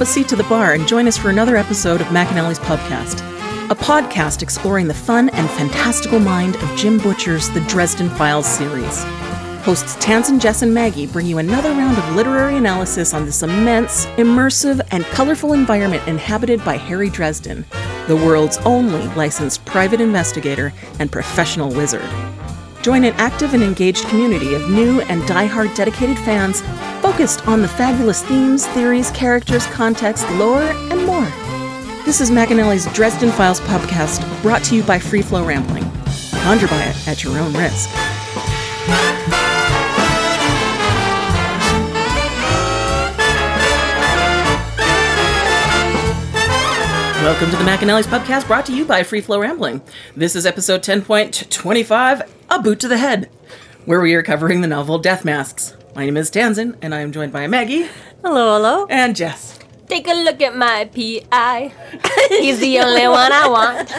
up a seat to the bar and join us for another episode of McAnally's Pubcast, a podcast exploring the fun and fantastical mind of Jim Butcher's The Dresden Files series. Hosts Tansenn, Jess, and Maggie bring you another round of literary analysis on this immense, immersive, and colorful environment inhabited by Harry Dresden, the world's only licensed private investigator and professional wizard. Join an active and engaged community of new and die-hard dedicated fans focused on the fabulous themes, theories, characters, context, lore, and more. This is McAnally's Dresden Files podcast, brought to you by Free Flow Rambling. Conjure by it at your own risk. Welcome to the McAnally's podcast brought to you by Free Flow Rambling. This is episode 10.25, A Boot to the Head, where we are covering the novel Death Masks. My name is Tansenn, and I am joined by Maggie Hello, hello. and Jess. Take a look at my PI. He's the only one I want.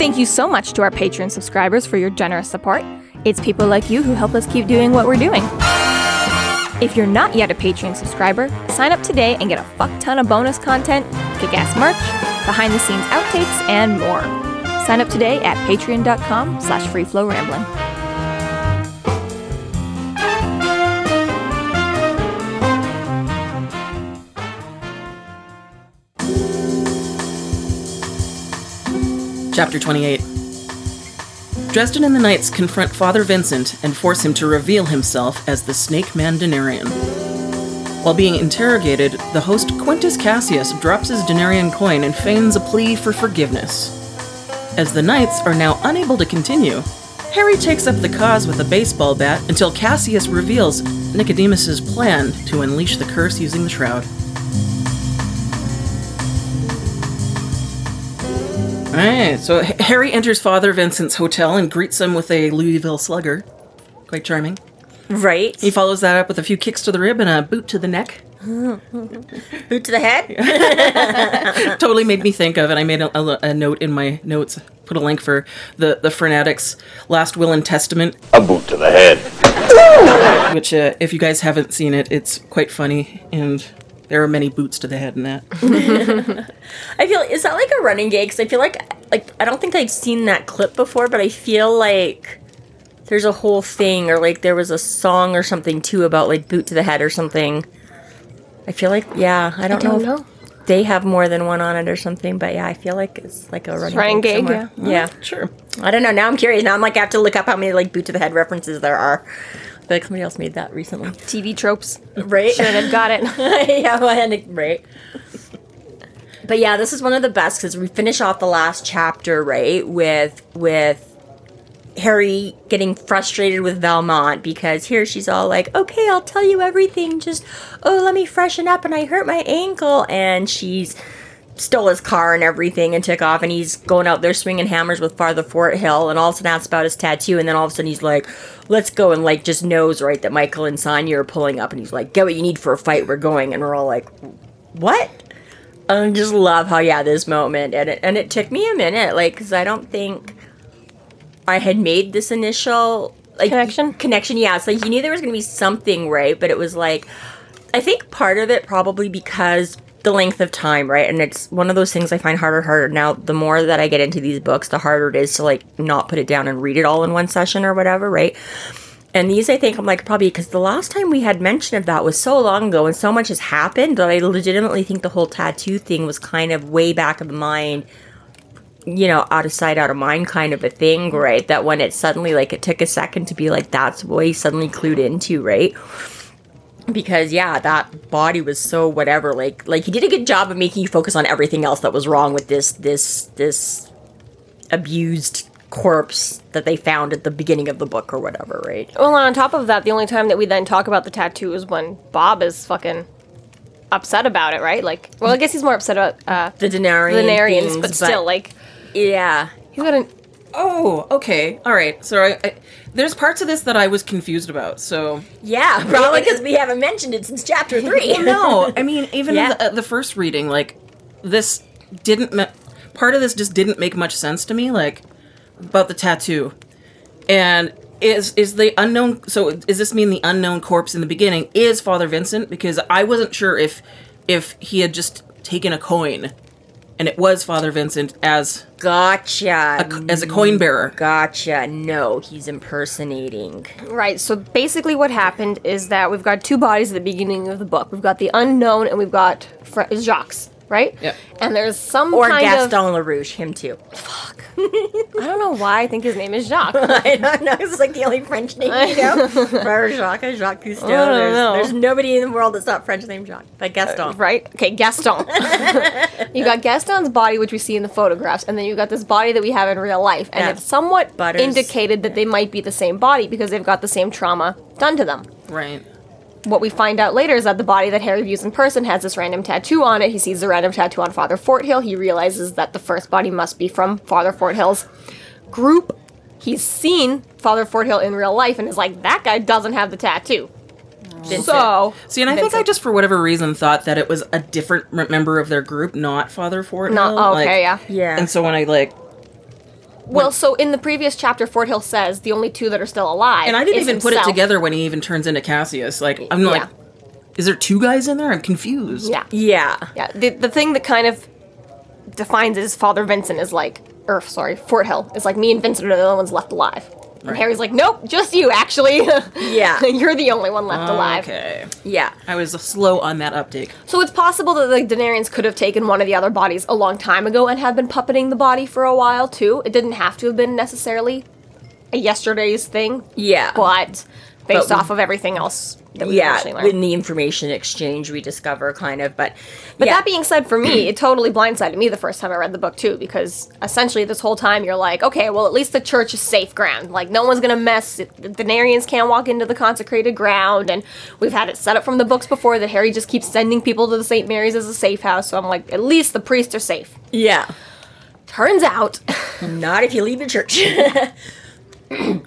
Thank you so much to our Patreon subscribers for your generous support. It's people like you who help us keep doing what we're doing. If you're not yet a Patreon subscriber, sign up today and get a fuck ton of bonus content, kick-ass merch, behind-the-scenes outtakes, and more. Sign up today at patreon.com slash freeflowrambling. Chapter 28 Dresden and the Knights confront Father Vincent and force him to reveal himself as the Snake Man Denarian. While being interrogated, the host Quintus Cassius drops his denarian coin and feigns a plea for forgiveness. As the Knights are now unable to continue, Harry takes up the cause with a baseball bat until Cassius reveals Nicodemus's plan to unleash the curse using the shroud. Alright, so H- Harry enters Father Vincent's hotel and greets him with a Louisville slugger. Quite charming. Right. He follows that up with a few kicks to the rib and a boot to the neck. Boot to the head. totally made me think of, and I made a, a- a note in my notes, put a link for the, the Frantics' Last Will and Testament, A boot to the head. which, uh, if you guys haven't seen it, it's quite funny, and there are many boots to the head in that. I feel is that like a running gag? Because I feel like like I don't think I've seen that clip before, but I feel like there's a whole thing, or like there was a song or something too about like boot to the head or something. I feel like yeah, I don't, don't know. know. if They have more than one on it or something, but yeah, I feel like it's like a running, running gag. gag, somewhere. yeah. Sure. I don't know. Now I'm curious. Now I'm like I have to look up how many like boot to the head references there are. I like somebody else made that recently, TV tropes. right? Sure, they've got it. yeah, well, and- right. But yeah, this is one of the best because we finish off the last chapter right with with Harry getting frustrated with Valmont because here she's all like, "Okay, I'll tell you everything. Just oh, let me freshen up." And I hurt my ankle, and she's stole his car and everything and took off and he's going out there swinging hammers with Father Forthill and all of a sudden asks about his tattoo and then all of a sudden he's like let's go and like just knows right that Michael and Sanya are pulling up and he's like get what you need for a fight we're going and we're all like what I just love how yeah this moment and it, and it took me a minute like because I don't think I had made this initial like Connection? connection yeah it's like you knew there was gonna be something right but it was like I think part of it probably because the length of time, right? And it's one of those things I find harder and harder. Now, the more that I get into these books, the harder it is to like not put it down and read it all in one session or whatever, right? And these, I think, I'm like probably because the last time we had mention of that was so long ago and so much has happened that I legitimately think the whole tattoo thing was kind of way back of the mind, you know, out of sight, out of mind kind of a thing, right? That when it suddenly, like, it took a second to be like, that's what he suddenly clued into, right? Because yeah that body was so whatever like like he did a good job of making you focus on everything else that was wrong with this this this abused corpse that they found at the beginning of the book or whatever right Well, on top of that, the only time that we then talk about the tattoo is when Bob is fucking upset about it, right? Like, well, I guess he's more upset about uh, the denarian the Denarians, things, but still, like, yeah he's got an. Oh, okay. All right. So I, I, there's parts of this that I was confused about. So yeah probably because we haven't mentioned it since chapter three no, I mean, even Yeah. the, uh, the first reading, like this didn't. Ma- part of this just didn't make much sense to me. Like, about the tattoo. And is is the unknown so does this mean the unknown corpse in the beginning is Father Vincent? Because I wasn't sure if if he had just taken a coin and it was Father Vincent as Gotcha. a, as a coin bearer. Gotcha. No, he's impersonating. Right. So basically, what happened is that we've got two bodies at the beginning of the book. We've got the unknown, and we've got Fra- Jacques. Right. Yep. And there's some Or kind Gaston of LaRouche, him too. Fuck. I don't know why I think his name is Jacques. I don't know. It's like the only French name you know. Frere Jacques, Jacques Cousteau. I don't There's, know. there's nobody in the world that's not French named Jacques. But Gaston. Uh, right? Okay, Gaston. you got Gaston's body, which we see in the photographs, and then you got this body that we have in real life, and Yeah. it's somewhat Butters. indicated that they might be the same body because they've got the same trauma done to them. Right. What we find out later is that the body that Harry views in person has this random tattoo on it. He sees the random tattoo on Father Forthill. He realizes that the first body must be from Father Forthill's group. He's seen Father Forthill in real life and is like, that guy doesn't have the tattoo. So, See, and I think I just for whatever reason thought that it was a different member of their group, not Father Fort. No, oh, okay, yeah. Yeah. And so when I like, Well, so in the previous chapter, Forthill says the only two that are still alive. and I didn't is even put it himself. together when he even turns into Cassius. Like, I'm like, is there two guys in there? I'm confused. Yeah, yeah. yeah. The, the thing that kind of defines his Father Vincent is like, or sorry, Forthill is like me and Vincent are the only ones left alive. And Right. Harry's like, nope, just you actually. Yeah. you're the only one left alive. Okay. Yeah. I was slow on that uptake. So it's possible that the Denarians could have taken one of the other bodies a long time ago and have been puppeting the body for a while too. It didn't have to have been necessarily a yesterday's thing. Yeah. But based But- off of everything else that we yeah. actually learned. In the information exchange, we discover kind of, but. But yeah. that being said, for me, it totally blindsided me the first time I read the book too, because essentially this whole time you're like, okay, well at least the church is safe ground. Like no one's gonna mess. The Denarians can't walk into the consecrated ground, and we've had it set up from the books before that Harry just keeps sending people to the St. Mary's as a safe house. So I'm like, at least the priests are safe. Yeah. Turns out, Not if you leave the church.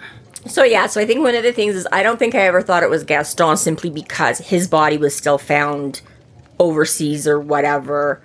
so yeah, so I think one of the things is I don't think I ever thought it was Gaston simply because his body was still found overseas or whatever,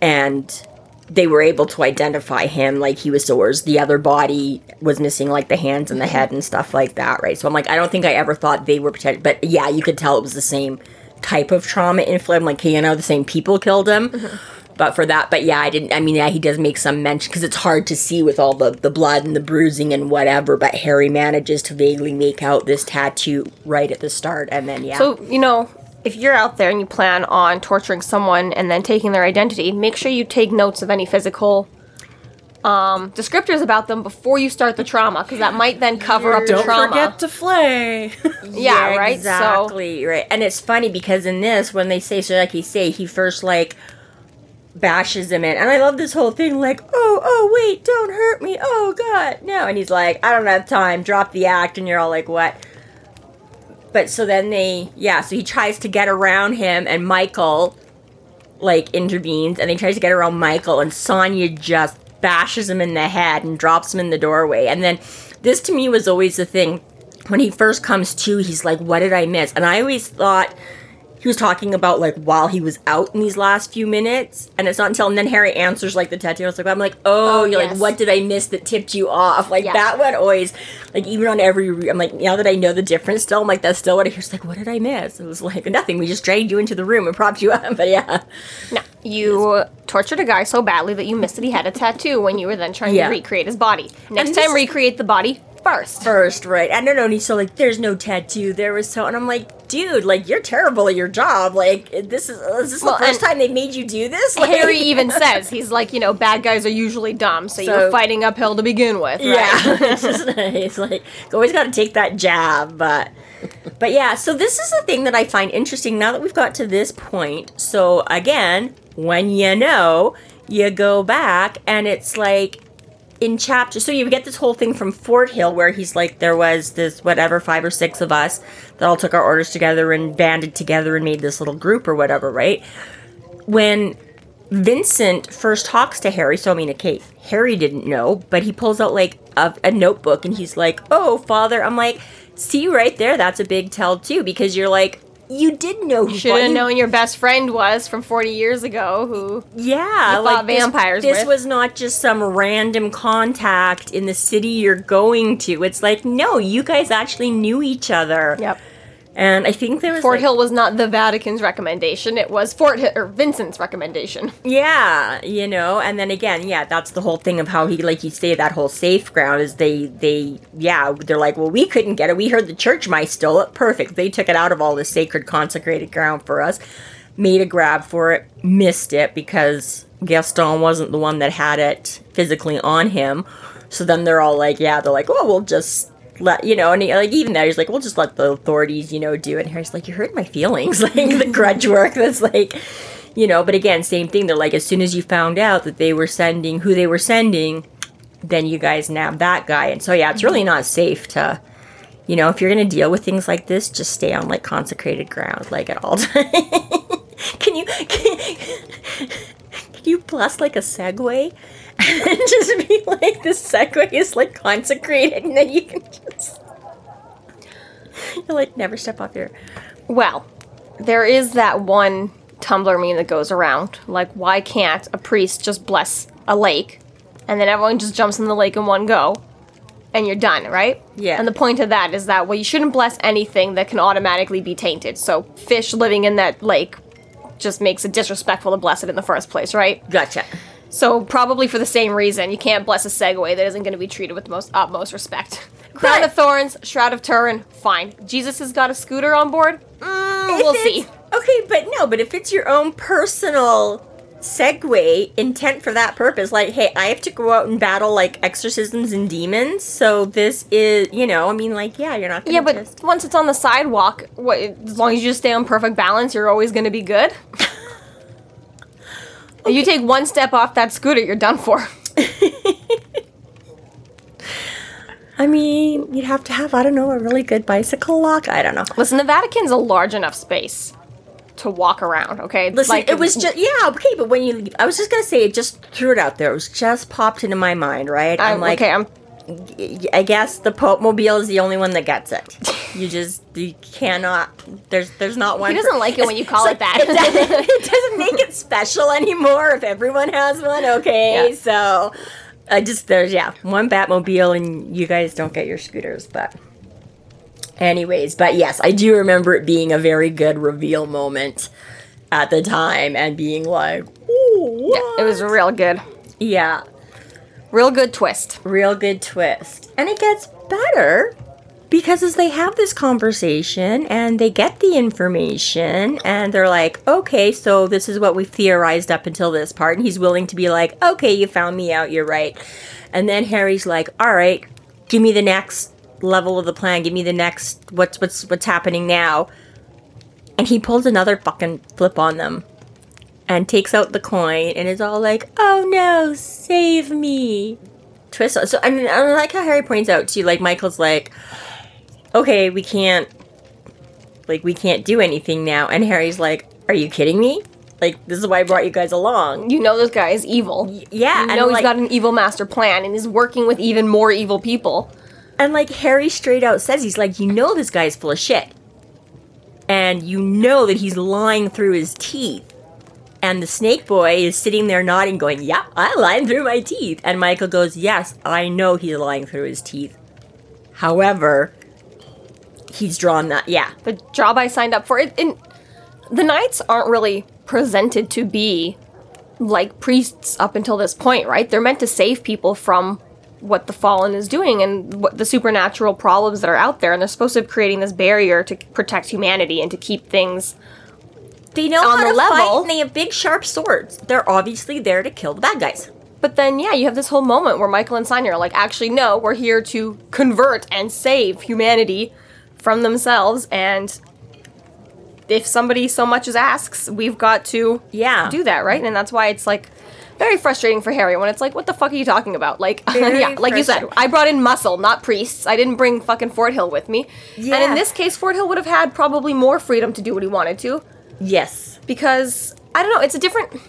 and they were able to identify him like he was whereas the other body was missing like the hands and the mm-hmm. head and stuff like that, right? So I'm like, I don't think I ever thought they were protected, but yeah, you could tell it was the same type of trauma inflict. Like, you know, the same people killed him. Mm-hmm. But for that, but yeah, I didn't. I mean, yeah, he does make some mention because it's hard to see with all the the blood and the bruising and whatever. But Harry manages to vaguely make out this tattoo right at the start, and then yeah, so you know. If you're out there and you plan on torturing someone and then taking their identity, make sure you take notes of any physical um, descriptors about them before you start the trauma, because that might then cover up the Don't trauma. forget to flay. yeah, right. So Exactly right. And it's funny because in this, when they say so, like he say, he first like bashes him in, and I love this whole thing. Like, oh, oh, wait, don't hurt me. Oh God, no. And he's like, I don't have time. Drop the act, and you're all like, what? But so then they, yeah. So he tries to get around him, and Michael like intervenes, and he tries to get around Michael, and Sanya just bashes him in the head and drops him in the doorway. And then this to me was always the thing when he first comes to, he's like, "What did I miss?" And I always thought he was talking about like while he was out in these last few minutes, and it's not until and then Harry answers like the tattoo. I was like, I'm like, oh, Oh, you're yes. like, what did I miss that tipped you off? Like Yeah. that one always, like even on every, re- I'm like, now that I know the difference, still, I'm like, that's still what I hear. It's like, what did I miss? It was like nothing. We just dragged you into the room and propped you up. But yeah, no, you tortured a guy so badly that you missed that he had a tattoo when you were then trying Yeah. to recreate his body. Next this time, is- recreate the body first. first, right? I don't know. And he's so like, there's no tattoo. There was so, and I'm like, dude, like you're terrible at your job. Like this is, is this Well, the first time they made you do this? Like, Harry even says he's like, you know, bad guys are usually dumb, so, So- you're fighting uphill to begin with. Right? Yeah, it's just like always got to take that jab, but but yeah. So this is the thing that I find interesting now that we've got to this point. So again, when you know, you go back and it's like in chapter. So you get this whole thing from Forthill where he's like, there was this whatever five or six of us that all took our orders together and banded together and made this little group or whatever, right? When Vincent first talks to Harry, so I mean, okay, Harry didn't know, but he pulls out like a, a notebook and he's like, "Oh, father," I'm like, "See right there, that's a big tell too," because you're like, you did know who Should have known your best friend was from 40 years ago who. Yeah, you like this- vampires This, with. was not just some random contact in the city you're going to. It's like, no, you guys actually knew each other. Yep. And I think there was Fort like- Hill was not the Vatican's recommendation. It was Forthill, or Vincent's recommendation. Yeah, you know, and then again, yeah, that's the whole thing of how he, like you say, that whole safe ground is they, they, yeah, they're like, well, we couldn't get it. We heard the church might stole it. Perfect. They took it out of all the sacred, consecrated ground for us. Made a grab for it, missed it because Gaston wasn't the one that had it physically on him. So then they're all like, yeah, they're like, oh, we'll just let you know, and he, like even there, he's like, we'll just let the authorities, you know, do it. And Harry's like, you hurt my feelings, like the grudge work. That's like, you know. But again, same thing. They're like, as soon as you found out that they were sending who they were sending, then you guys nab that guy. And so yeah, it's really not safe to, you know, if you're gonna deal with things like this, just stay on like consecrated ground, like at all times. can you can you bless like a Segway? and just be like the Segway is like consecrated, and then you can just you like never step off here. Well, there is that one Tumblr meme that goes around. Like, why can't a priest just bless a lake and then everyone just jumps in the lake in one go and you're done, right? Yeah. And the point of that is that, well, you shouldn't bless anything that can automatically be tainted. So, fish living in that lake just makes it disrespectful to bless it in the first place, right? Gotcha. So, probably for the same reason, you can't bless a Segway that isn't going to be treated with the most utmost respect. Crown of Thorns, Shroud of Turin, fine. Jesus has got a scooter on board? Mm, we'll see. Okay, but no, but if it's your own personal segue intent for that purpose, like, hey, I have to go out and battle like exorcisms and demons, so this is, you know, I mean, like, yeah, you're not gonna Yeah, but just. once it's on the sidewalk, what, as long as you just stay on perfect balance, you're always going to be good. If you take one step off that scooter, you're done for. I mean, you'd have to have, I don't know, a really good bicycle lock. I don't know. Listen, the Vatican's a large enough space to walk around. Okay, Listen, Like, it was just yeah, okay, but when you, I was just gonna say, it just threw it out there. It was just popped into my mind, right? I'm like, okay. I'm I guess the Pope Mobile is the only one that gets it. You just you cannot. There's there's not one. He doesn't like it when you call it like, that. It doesn't, it doesn't make it special anymore if everyone has one. Okay, Yeah. so I just there's yeah one Batmobile and you guys don't get your scooters, but. Anyways, but yes, I do remember it being a very good reveal moment at the time and being like, Ooh, yeah, it was real good. yeah, Real good twist. real good twist. And it gets better because as they have this conversation and they get the information and they're like, okay, so this is what we theorized up until this part. And he's willing to be like, okay, you found me out, you're right. And then Harry's like, all right, give me the next level of the plan. Give me the next what's what's what's happening now. And he pulls another fucking flip on them and takes out the coin and is all like, "Oh no, save me!" Twist. So I mean, I like how Harry points out too. Like Michael's like, "Okay, we can't, like, we can't do anything now," and Harry's like, "Are you kidding me? Like, this is why I brought you guys along." You know this guy is evil. Yeah, You and know he's like, got an evil master plan and he's working with even more evil people. And like Harry straight out says, he's like, "You know this guy's full of shit." And you know that he's lying through his teeth. And the snake boy is sitting there nodding, going, Yep, I lied through my teeth. And Michael goes, Yes, I know he's lying through his teeth. However, he's drawn that. Yeah. the job I signed up for. It, and the knights aren't really presented to be like priests up until this point, right? They're meant to save people from what the fallen is doing and what the supernatural problems that are out there, and they're supposed to be creating this barrier to protect humanity and to keep things. They know On how the to fight level- and they have big, sharp swords. They're obviously there to kill the bad guys. But then, yeah, you have this whole moment where Michael and Sanya are like, actually, no, we're here to convert and save humanity from themselves, and if somebody so much as asks, we've got to Yeah. do that, right? And that's why it's like very frustrating for Harry when it's like, what the fuck are you talking about? Like, yeah, like you said. I brought in muscle, not priests. I didn't bring fucking Forthill with me. And in this case, Forthill would have had probably more freedom to do what he wanted to Yes. because I don't know, it's a different.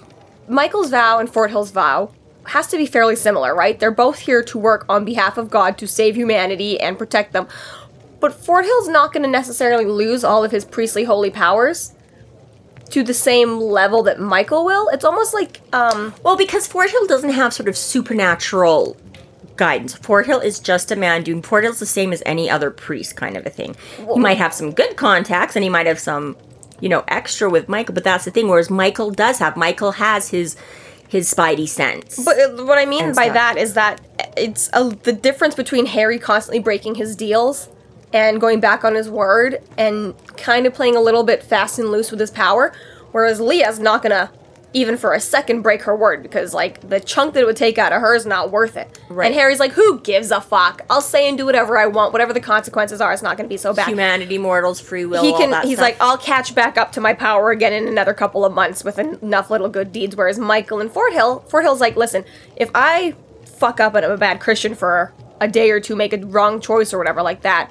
Michael's vow and Forthill's vow has to be fairly similar, right? They're both here to work on behalf of God to save humanity and protect them. but Forthill's not going to necessarily lose all of his priestly holy powers to the same level that Michael will. It's almost like um Well, because Forthill doesn't have sort of supernatural guidance. Forthill is just a man doing. Forthill's the same as any other priest, kind of a thing. he might have some good contacts, and he might have some, you know, extra with Michael. But that's the thing. Whereas Michael does have. Michael has his his spidey sense. But uh, what I mean by stuff. that is that it's a, the difference between Harry constantly breaking his deals and going back on his word and kind of playing a little bit fast and loose with his power, whereas Lea's not gonna even for a second break her word because like the chunk that it would take out of her is not worth it. Right. And Harry's like, who gives a fuck? I'll say and do whatever I want, whatever the consequences are. It's not gonna be so bad Humanity, mortals, free will. he can he's stuff. like i'll catch back up to my power again in another couple of months with enough little good deeds whereas michael and forthill fort hill's like listen if i fuck up and i'm a bad christian for a day or two make a wrong choice or whatever like that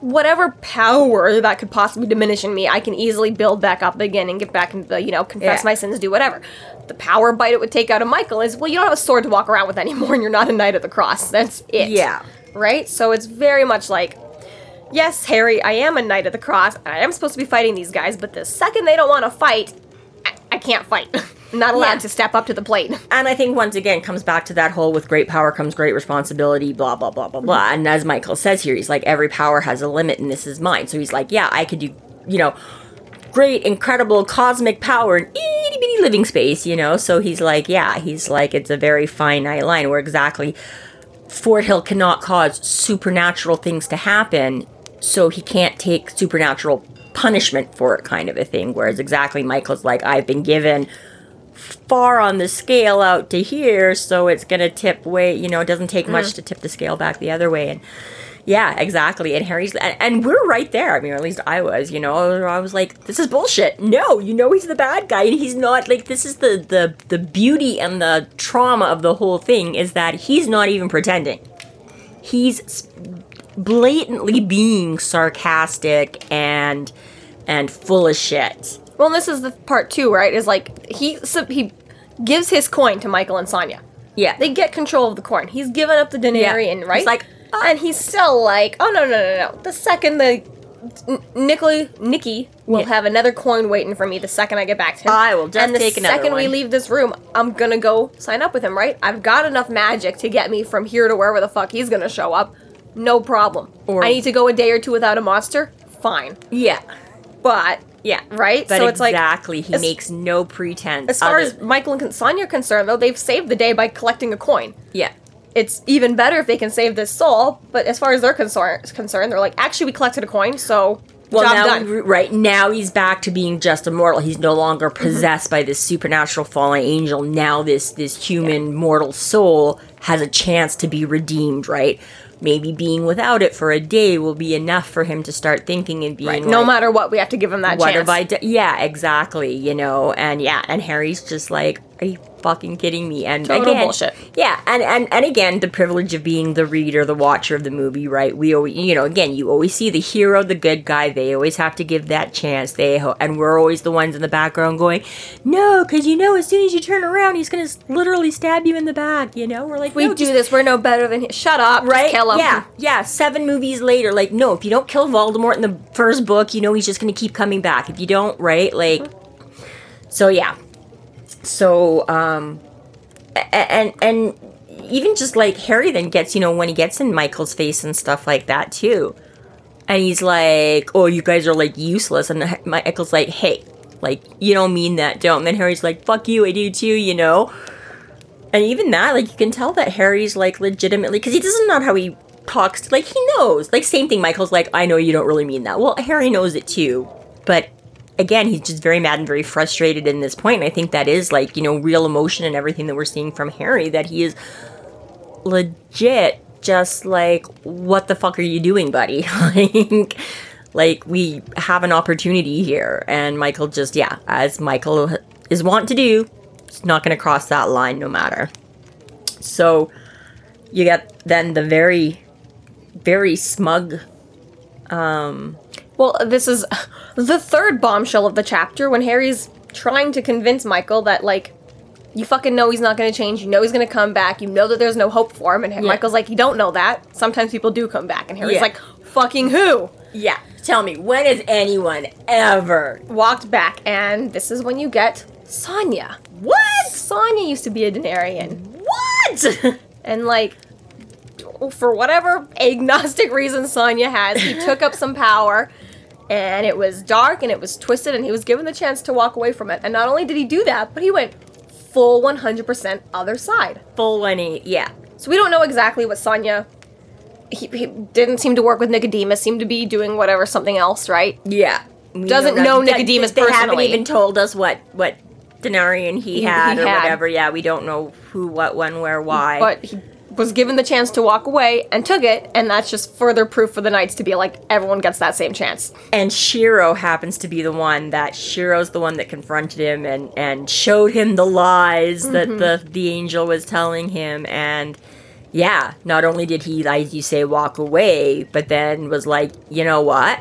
whatever power that could possibly diminish in me i can easily build back up again and get back into the you know confess Yeah. my sins do whatever the power bite it would take out of michael is well you don't have a sword to walk around with anymore and you're not a knight of the cross that's it Yeah. right so it's very much like yes, Harry, I am a knight of the cross, and I am supposed to be fighting these guys, but the second they don't want to fight, I, I can't fight. I'm not allowed Yeah. to step up to the plate. And I think once again comes back to that whole with great power comes great responsibility, blah blah blah blah blah. And as Michael says here, he's like every power has a limit, and this is mine. So he's like, yeah, I could do, you know, great, incredible cosmic power in itty bitty living space, you know. So he's like, yeah, he's like it's a very finite line where exactly Forthill cannot cause supernatural things to happen, so he can't take supernatural punishment for it, kind of a thing. Whereas exactly Michael's like, I've been given far on the scale out to here, so it's gonna tip way. You know, it doesn't take much mm. to tip the scale back the other way, and yeah, exactly. And Harry's and, and we're right there. I mean, or at least I was. You know, I was like, this is bullshit. No, you know, he's the bad guy, and he's not. Like, this is the the the beauty and the trauma of the whole thing is that he's not even pretending. He's blatantly being sarcastic and and full of shit. Well, this is the part too, right? Is like he so he gives his coin to Michael and Sanya. Yeah, They get control of the coin. He's given up the denarian, He's right? like, "Ah." and he's still like, oh no no no no. The second the N- Nicola Nikki will Yeah. have another coin waiting for me the second I get back to him. I will just and the second we leave this room, I'm gonna go sign up with him, right? I've got enough magic to get me from here to wherever the fuck he's gonna show up. No problem. Or- I need to go a day or two without a monster. Fine, yeah. but Yeah. right. But so it's like exactly, he as- makes no pretense. as far other- as Michael and Sanya are concerned, though, they've saved the day by collecting a coin. yeah, It's even better if they can save this soul. But as far as they're concerned, concerned, they're like, actually, we collected a coin, so well job now, done. right now he's back to being just a mortal. He's no longer mm-hmm. possessed by this supernatural fallen angel. Now this this human mortal soul has a chance to be redeemed. Right. Maybe being without it for a day will be enough for him to start thinking and being Right. No like, matter what, we have to give him that what chance. have I done? Yeah, exactly. You know, and yeah, and Harry's just like, are you fucking kidding me? And Total again, bullshit. Yeah, and and and again, the privilege of being the reader, the watcher of the movie, right? We always, you know, again, you always see the hero, the good guy. They always have to give that chance. They ho- and we're always the ones in the background going, no, because you know, as soon as you turn around, he's gonna literally stab you in the back. You know, we're like, we no, do just- this. We're no better than him. Shut up. Right? kill him. Yeah, yeah. Seven movies later, like, no, if you don't kill Voldemort in the first book, you know he's just gonna keep coming back. If you don't, right? Like, mm-hmm. so yeah. So, um, and and even just like Harry then gets, you know, when he gets in Michael's face and stuff like that too, and he's like, "Oh, you guys are like useless," and Michael's like, "Hey." Like, you don't mean that, don't. And then Harry's like, fuck you, I do too, you know? And even that, like, you can tell that Harry's like legitimately because he doesn't know how he talks. Like, he knows. Like, same thing. Michael's like, I know you don't really mean that. Well, Harry knows it too, but again, he's just very mad and very frustrated in this point. And I think that is like you know real emotion and everything that we're seeing from Harry. That he is legit just like, what the fuck are you doing, buddy? like. Like we have an opportunity here, and Michael just yeah, as Michael is wont to do, is not going to cross that line no matter. So you get then the very, very smug. Um, Well, this is the third bombshell of the chapter when Harry's trying to convince Michael that, like, you fucking know he's not going to change. You know he's going to come back. You know that there's no hope for him. And Michael's like, you don't know that. Sometimes people do come back. And Harry's Yeah. like, fucking who Yeah. Tell me, when has anyone ever? walked back, and this is when you get Sanya. What? Sanya used to be a Denarian, What? and like, for whatever agnostic reason Sanya has, he took up some power, and it was dark and it was twisted, and he was given the chance to walk away from it. And not only did he do that, but he went full 100% other side. Full 180. Yeah. So we don't know exactly what Sanya. He, he didn't seem to work with Nicodemus. Seemed to be doing whatever something else, right? Yeah. Doesn't know They- Nicodemus They haven't even told us what what denarian he, He- had he or had. whatever. Yeah, we don't know who, what, when, where, why. But he was given the chance to walk away and took it, and that's just further proof for the Knights to be like everyone gets that same chance. and Shiro happens to be the one that Shiro's the one that confronted him and and showed him the lies that Mm-hmm. the the angel was telling him and yeah, not only did he like you say walk away, but then was like, "You know what?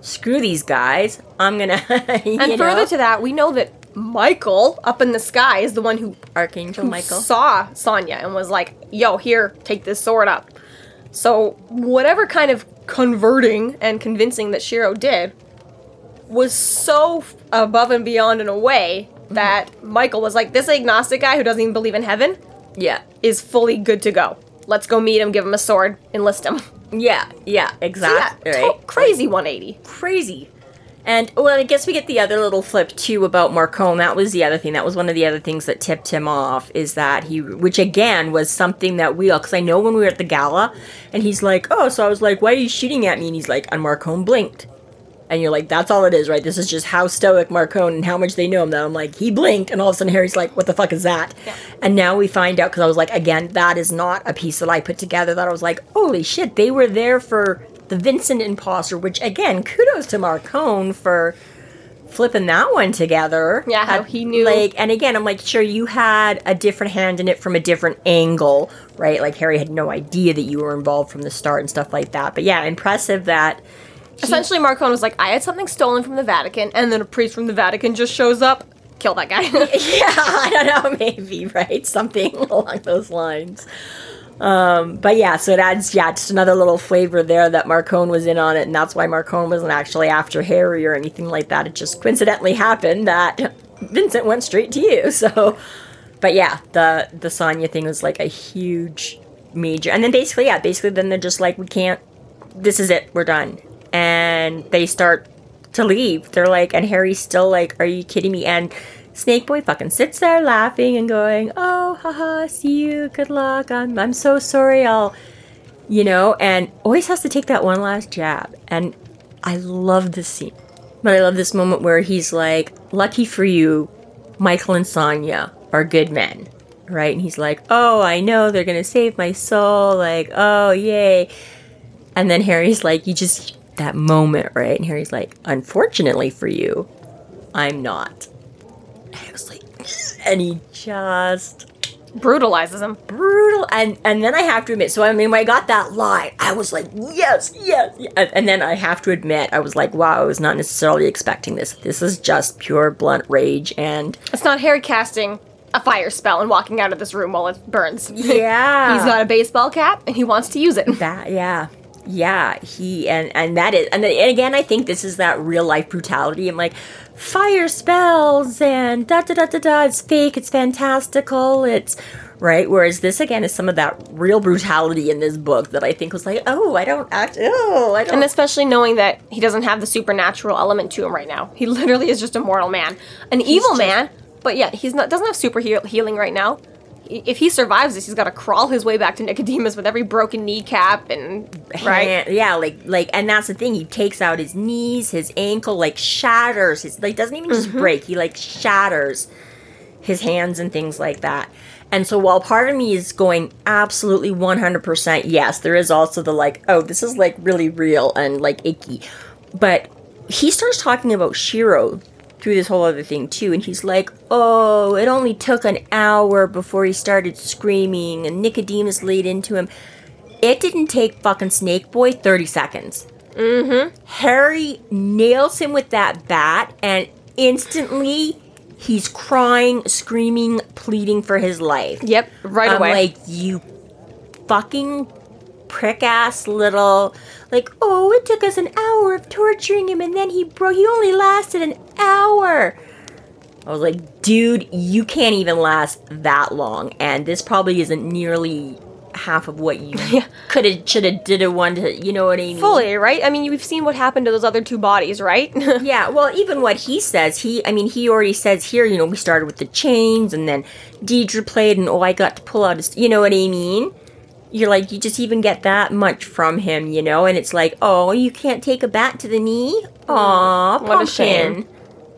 Screw these guys. I'm going to And further to that, we know that Michael up in the sky is the one who Archangel Michael. saw Sanya and was like, "Yo, here, take this sword up." So whatever kind of converting and convincing that Shiro did was so f- above and beyond in a way mm-hmm. that Michael was like, "This agnostic guy who doesn't even believe in heaven Yeah. is fully good to go. Let's go meet him, give him a sword, enlist him." Yeah, yeah, So exactly. yeah, right? to- crazy 180. crazy. And well, I guess we get the other little flip too about Marcone. That was the other thing. That was one of the other things that tipped him off is that he, which again was something that we all, because I know when we were at the gala, and he's like, "Oh," so I was like, "Why are you shooting at me?" And he's like, "And Marcone blinked." And you're like, that's all it is, right? This is just how stoic Marcone and how much they know him. That I'm like, he blinked, and all of a sudden Harry's like, what the fuck is that? And now we find out because I was like, again, that is not a piece that I put together. That I was like, holy shit, they were there for the Vincent imposter. Which again, kudos to Marcone for flipping that one together. Yeah, how Uh, he knew. Like, and again, I'm like, sure, you had a different hand in it from a different angle, right? Like Harry had no idea that you were involved from the start and stuff like that. But yeah, impressive that. he- Essentially, Marcone was like, I had something stolen from the Vatican, and then a priest from the Vatican just shows up, kill that guy. yeah, I don't know, maybe, right? Something along those lines. Um, but yeah, so it adds, yeah, just another little flavor there that Marcone was in on it, and that's why Marcone wasn't actually after Harry or anything like that. It just coincidentally happened that Vincent went straight to you. So, but yeah, the the Sanya thing was like a huge, major, and then basically, yeah, basically, then they're just like, we can't. This is it. We're done, and they start to leave. They're like, and Harry's still like, "Are you kidding me?" And Snake Boy fucking sits there laughing and going, "Oh, haha, see you. Good luck. I'm I'm so sorry. I'll, you know." And always has to take that one last jab. And I love this scene, but I love this moment where he's like, "Lucky for you, Michael and Sanya are good men." Right? And he's like, "Oh, I know they're gonna save my soul. Like, oh, yay!" And then Harry's like, "You just that moment, right?" And Harry's like, "Unfortunately for you, I'm not." And I was like, and he just Brutalizes him. brutal. And and then I have to admit, so I mean, when I got that line, I was like, yes, yes. yes. And, and then I have to admit, I was like, wow, I was not necessarily expecting this. This is just pure blunt rage, and It's not Harry casting a fire spell and walking out of this room while it burns. yeah, He's got a baseball cap and he wants to use it. That yeah. Yeah, he and and that is and, and again I think this is that real life brutality. I'm like fire spells and da da da da da. It's fake. It's fantastical. It's right. Whereas this again is some of that real brutality in this book that I think was like, oh, I don't act. Oh, I don't. And especially knowing that he doesn't have the supernatural element to him right now. He literally is just a mortal man. An evil just- man, but yet he's not doesn't have super heal- healing right now. If he survives this, he's got to crawl his way back to Nicodemus with every broken kneecap and right. yeah, like like, and that's the thing. He takes out his knees, his ankle, like shatters. His like doesn't even just mm-hmm. break. He like shatters his hands and things like that. And so while part of me is going absolutely 100% yes, there is also the like, oh, this is like really real and like icky. But he starts talking about Shiro through this whole other thing too, and he's like, oh, it only took an hour before he started screaming, and Nicodemus laid into him. It didn't take fucking Snake Boy 30 seconds. Mm-hmm. Harry nails him with that bat, and instantly he's crying, screaming, pleading for his life. Yep, right away. I'm away. like, you fucking prick ass little like, oh, it took us an hour of torturing him and then he broke he only lasted an hour. I was like, dude, you can't even last that long. And this probably isn't nearly half of what you could have should have did a one to you know what I mean? Fully, right? I mean, we've seen what happened to those other two bodies, right? Yeah, well, even what he says, he, I mean, he already says here, you know, we started with the chains and then Deirdre played and oh, I got to pull out his, you know what I mean? You're like, you just even get that much from him, you know? And it's like, oh, you can't take a bat to the knee? Mm. Aw, What a shame.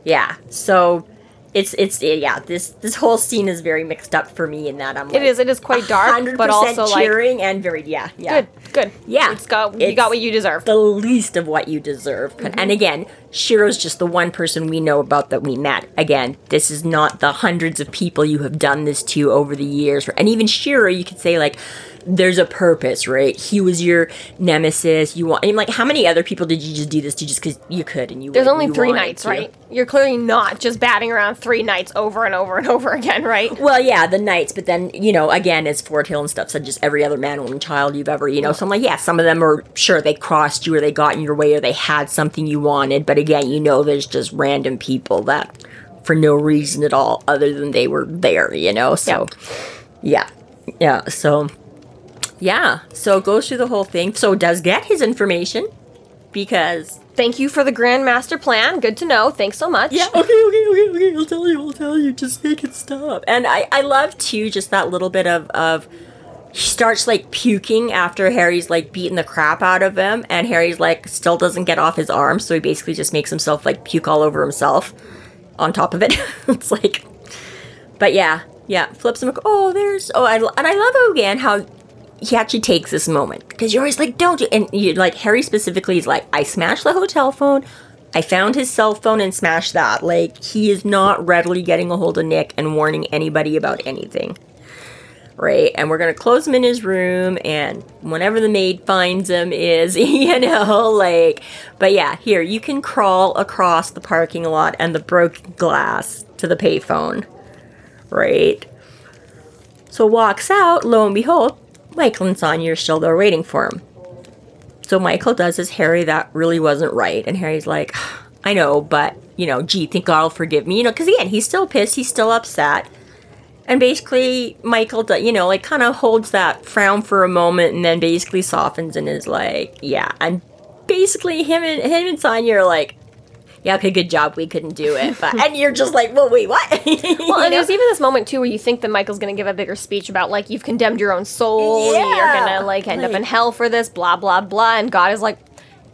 Yeah, so it's, it's, yeah, this, this whole scene is very mixed up for me in that I'm like, it is. It is quite dark, 100% but also like cheering and very, yeah, yeah. good, good. Yeah. it's got you got what you deserve. the least of what you deserve. And mm-hmm. again, Shiro's just the one person we know about that we met. Again, this is not the hundreds of people you have done this to over the years. And even Shiro, you could say like, there's a purpose, right? He was your nemesis. You want, I mean, like, how many other people did you just do this to just because you could and you? There's would- only you three nights, to? right? You're clearly not just batting around three nights over and over and over again, right? Well, yeah, the knights, but then you know, again, as Forthill and stuff said, just every other man, woman, child you've ever, you know. So I'm like, yeah, some of them are sure they crossed you or they got in your way or they had something you wanted, but again, you know, there's just random people that, for no reason at all, other than they were there, you know. So, yeah, yeah. So, yeah. So it goes through the whole thing. So does get his information because Thank you for the grand master plan. Good to know. Thanks so much. yeah, okay, okay, okay, okay. I'll tell you, I'll tell you. Just make it stop. And I, I love too just that little bit of of he starts like puking after Harry's like beating the crap out of him, and Harry's like still doesn't get off his arm, so he basically just makes himself like puke all over himself. On top of it, it's like, but yeah, yeah, flips him. Oh, there's oh, I, and I love again how he actually takes this moment because you're always like, don't do, and you like Harry specifically is like, I smashed the hotel phone. I found his cell phone and smashed that. Like he is not readily getting a hold of Nick and warning anybody about anything. Right, and we're gonna close him in his room, and whenever the maid finds him, is you know like, but yeah, here you can crawl across the parking lot and the broken glass to the payphone, right? So walks out, lo and behold, Michael and Sanya are still there waiting for him. So Michael does his Harry, that really wasn't right. And Harry's like, I know, but, you know, gee, think God will forgive me. You know, because again, he's still pissed, he's still upset. And basically, Michael, you know, like kind of holds that frown for a moment and then basically softens and is like, yeah. And basically, him and him and Sanya are like, yeah, okay, good job. We couldn't do it. But, and you're just like, well, wait, what? Well, and there's even this moment too where you think that Michael's going to give a bigger speech about like you've condemned your own soul, Yeah. you're going to like end up in hell for this, blah blah blah. And God is like,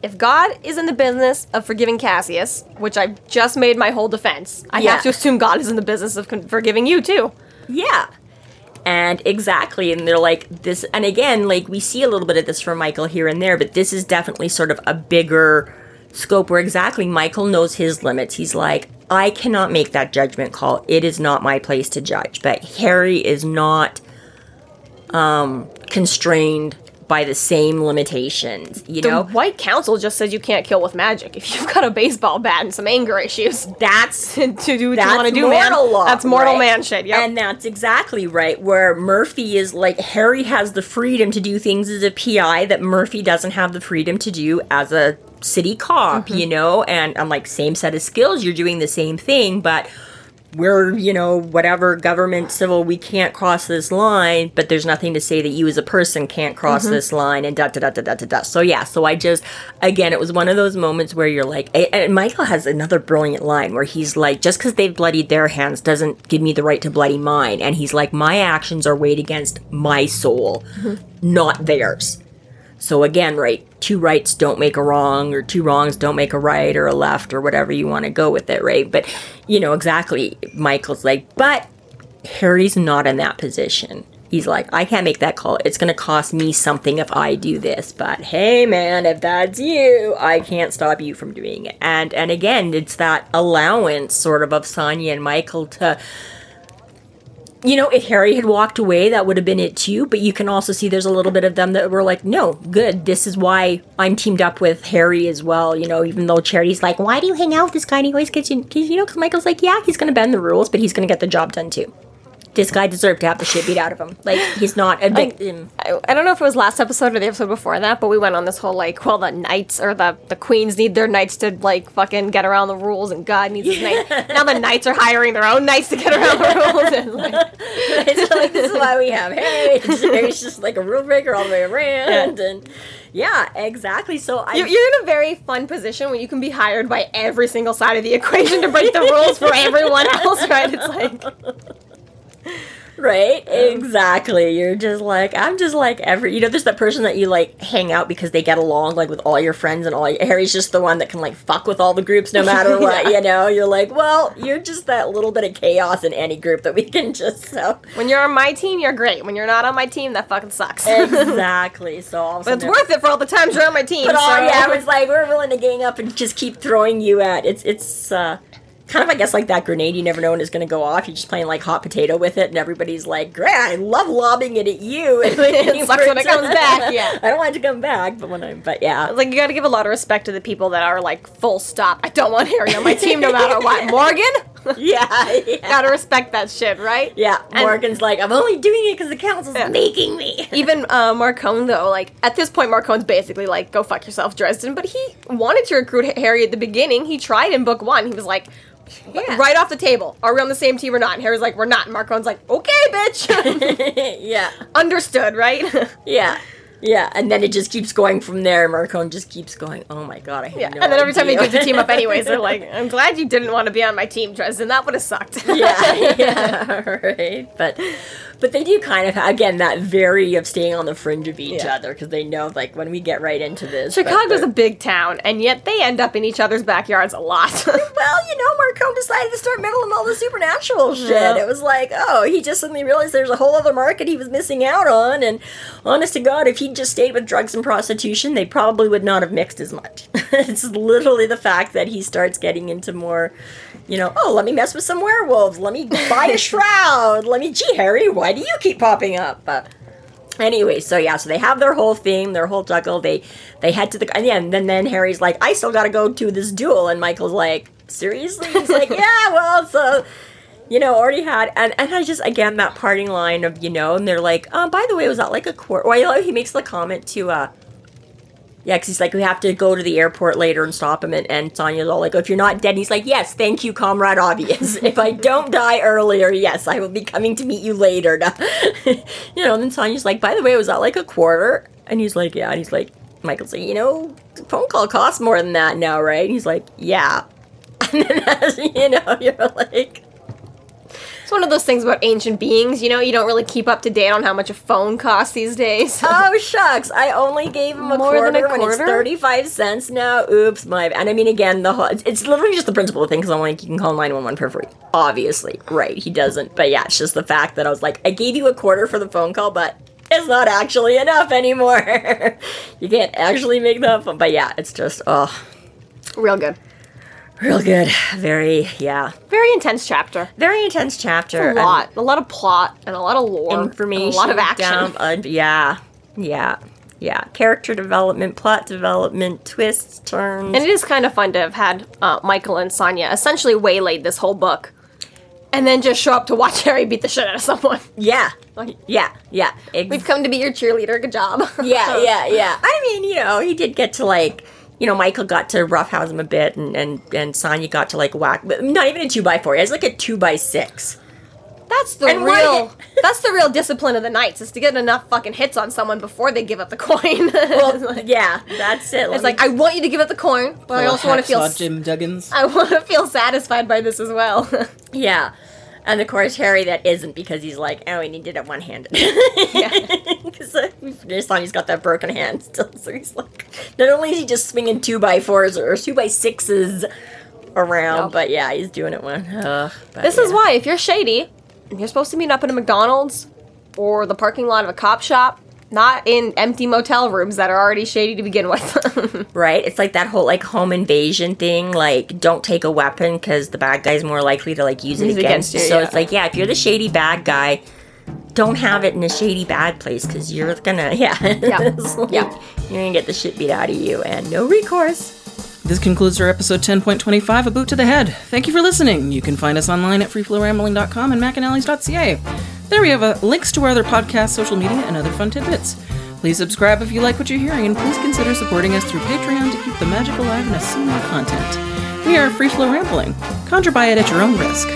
if God is in the business of forgiving Cassius, which I've just made my whole defense, I Yeah. have to assume God is in the business of con- forgiving you too. Yeah. And exactly. And they're like, this. And again, like, we see a little bit of this from Michael here and there, but this is definitely sort of a bigger scope where exactly Michael knows his limits. He's like, I cannot make that judgment call. It is not my place to judge. But Harry is not um, constrained by the same limitations, you The know? White Council just says you can't kill with magic. If you've got a baseball bat and some anger issues, That's to do what you want to do, man. mortal law, That's mortal right? man shit. Yeah, And that's exactly right. Where Murphy is like Harry has the freedom to do things as a PI that Murphy doesn't have the freedom to do as a city cop, Mm-hmm. you know? And I'm like, same set of skills, you're doing the same thing, but we're, you know, whatever government, civil, we can't cross this line, but there's nothing to say that you as a person can't cross Mm-hmm. this line and da da da da da da da. So yeah, so I just, again, it was one of those moments where you're like, and Michael has another brilliant line where he's like, just because they've bloodied their hands doesn't give me the right to bloody mine. And he's like, my actions are weighed against my soul, not theirs. So again, right, two rights don't make a wrong, or two wrongs don't make a right, or a left, or whatever you want to go with it, right? But you know exactly. Michael's like, but Harry's not in that position. He's like, I can't make that call. It's going to cost me something if I do this. But hey, man, if that's you, I can't stop you from doing it. And and again, it's that allowance sort of of Sanya and Michael to you know, if Harry had walked away, that would have been it too. But you can also see there's a little bit of them that were like, no, good. This is why I'm teamed up with Harry as well. You know, even though Charity's like, why do you hang out with this guy? And he always gets you, you know, because Michael's like, yeah, he's going to bend the rules, but he's going to get the job done too. This guy deserved to have the shit beat out of him. Like he's not a victim. I, I don't know if it was last episode or the episode before that, but we went on this whole like, well, the knights or the the queens need their knights to like fucking get around the rules, and God needs his knights. Now the knights are hiring their own knights to get around the rules. And, like, it's like this is why we have Harry. Harry's just like a rule breaker all the way around, and yeah, exactly. So I you're, you're in a very fun position where you can be hired by every single side of the equation to break the rules for everyone else, right? It's like. Right? Exactly. You're just like I'm just like every you know, there's that person that you like hang out because they get along like with all your friends and all your, Harry's just the one that can like fuck with all the groups no matter what, Yeah. you know? You're like, well, you're just that little bit of chaos in any group that we can just so When you're on my team, you're great. When you're not on my team, that fucking sucks. Exactly. So all of a but it's worth it for all the times you're on my team. But all yeah, it's like we're willing to gang up and just keep throwing you at it's it's uh kind of I guess like that grenade you never know when it's gonna go off. You're just playing like hot potato with it and everybody's like, Great, I love lobbing it at you. And It sucks when it comes back, yeah. I don't want it to come back, but when I'm but yeah. like you got to give a lot of respect to the people that are like full stop. I don't want Harry on my team no matter what. Morgan, Yeah, yeah. gotta respect that shit, right? Yeah, And- Morgan's like, I'm only doing it because the council's Yeah. making me. Even uh, Marcone though, like at this point, Marcone's basically like, "Go fuck yourself, Dresden." But he wanted to recruit Harry at the beginning. He tried in book one. He was like, Yeah. right off the table, "Are we on the same team or not?" And Harry's like, "We're not." And Marcone's like, "Okay, bitch." yeah, Understood, right? yeah, yeah. And then it just keeps going from there. Marcone just keeps going. Oh my god, I have yeah. no and then every time he idea." gives the team up, anyways, they're like, "I'm glad you didn't want to be on my team, Dresden. That would have sucked." yeah, yeah, right. But but they do kind of again that vary of staying on the fringe of each Yeah. other because they know like when we get right into this. Chicago's a big town, and yet they end up in each other's backyards a lot. well, you know, Marcone decided to start meddling all the supernatural shit. Yeah. It was like, oh, he just suddenly realized there's a whole other market he was missing out on. And honest to God, if he'd just stayed with drugs and prostitution, they probably would not have mixed as much. it's literally the fact that he starts getting into more, you know, oh, let me mess with some werewolves. Let me buy a shroud. Let me, gee, Harry, why do you keep popping up? Uh, Anyway, so yeah, so they have their whole thing, their whole juggle. They they head to the and yeah, and then then Harry's like, I still got to go to this duel, and Michael's like, seriously? He's like, yeah, well, so you know, already had, and and I just again that parting line of you know, and they're like, oh, by the way, was that like a quarter? Well, he makes the comment to uh. Yeah, because he's like, we have to go to the airport later and stop him. And, and Sanya's all like, if you're not dead, and he's like, yes, thank you, Comrade Obvious. if I don't die earlier, yes, I will be coming to meet you later. you know, and then Sanya's like, by the way, was that like a quarter? And he's like, yeah. And he's like, Michael's like, you know, phone call costs more than that now, right? And he's like, yeah. And then, as, you know, you're like, It's one of those things about ancient beings, you know, you don't really keep up to date on how much a phone costs these days. oh shucks, I only gave him a More quarter than a when it's quarter? 35 cents now. Oops, my And I mean, again, the whole, it's, literally just the principle of thing because I'm like, you can call 911 for free. Obviously, right? He doesn't. But yeah, it's just the fact that I was like, I gave you a quarter for the phone call, but it's not actually enough anymore. you can't actually make that phone. But yeah, it's just, oh, Real good. Real good. Very, yeah. Very intense chapter. Very intense chapter. A lot. A lot of plot and a lot of lore. information. A lot of action. uh, yeah, yeah, yeah. Character development, plot development, twists, turns. And it is kind of fun to have had uh, Michael and Sanya essentially waylaid this whole book. And then just show up to watch Harry beat the shit out of someone. yeah, Like, yeah, yeah. Ex- We've come to be your cheerleader. Good job. yeah, yeah, yeah. I mean, you know, he did get to like. You know, Michael got to roughhouse him a bit, and and and Sanya got to like whack, but not even a two by four. He has like a two by six. That's the And real. did- that's the real discipline of the knights is to get enough fucking hits on someone before they give up the coin. Well, like, yeah, that's it. it's like I want you to give up the coin, but I also want to feel. Hacksaw Jim Duggins. I want to feel satisfied by this as well. Yeah. And of course, Harry that isn't because he's like, oh, and he did it one handed. Because uh, we finished on he's got that broken hand still. So he's like, not only is he just swinging two by fours or two by sixes around, but yeah, he's doing it one. Ugh, but this is why if you're shady, you're supposed to meet up at a McDonald's or the parking lot of a cop shop, not in empty motel rooms that are already shady to begin with. Right? It's like that whole like home invasion thing. Like, don't take a weapon because the bad guy's more likely to like use it Use it against, against you. you, So yeah. it's like, yeah, if you're the shady bad guy, don't have it in a shady bad place because you're gonna, yeah, It's like, Yeah. you're gonna get the shit beat out of you and no recourse. This concludes our episode 10.25, A Boot to the Head. Thank you for listening. You can find us online at freeflowrambling.com and macanallies.ca. There we have uh, links to our other podcasts, social media, and other fun tidbits. Please subscribe if you like what you're hearing, and please consider supporting us through Patreon to keep the magic alive and to see more content. We are Free Flow Rambling. Conjure by it at your own risk.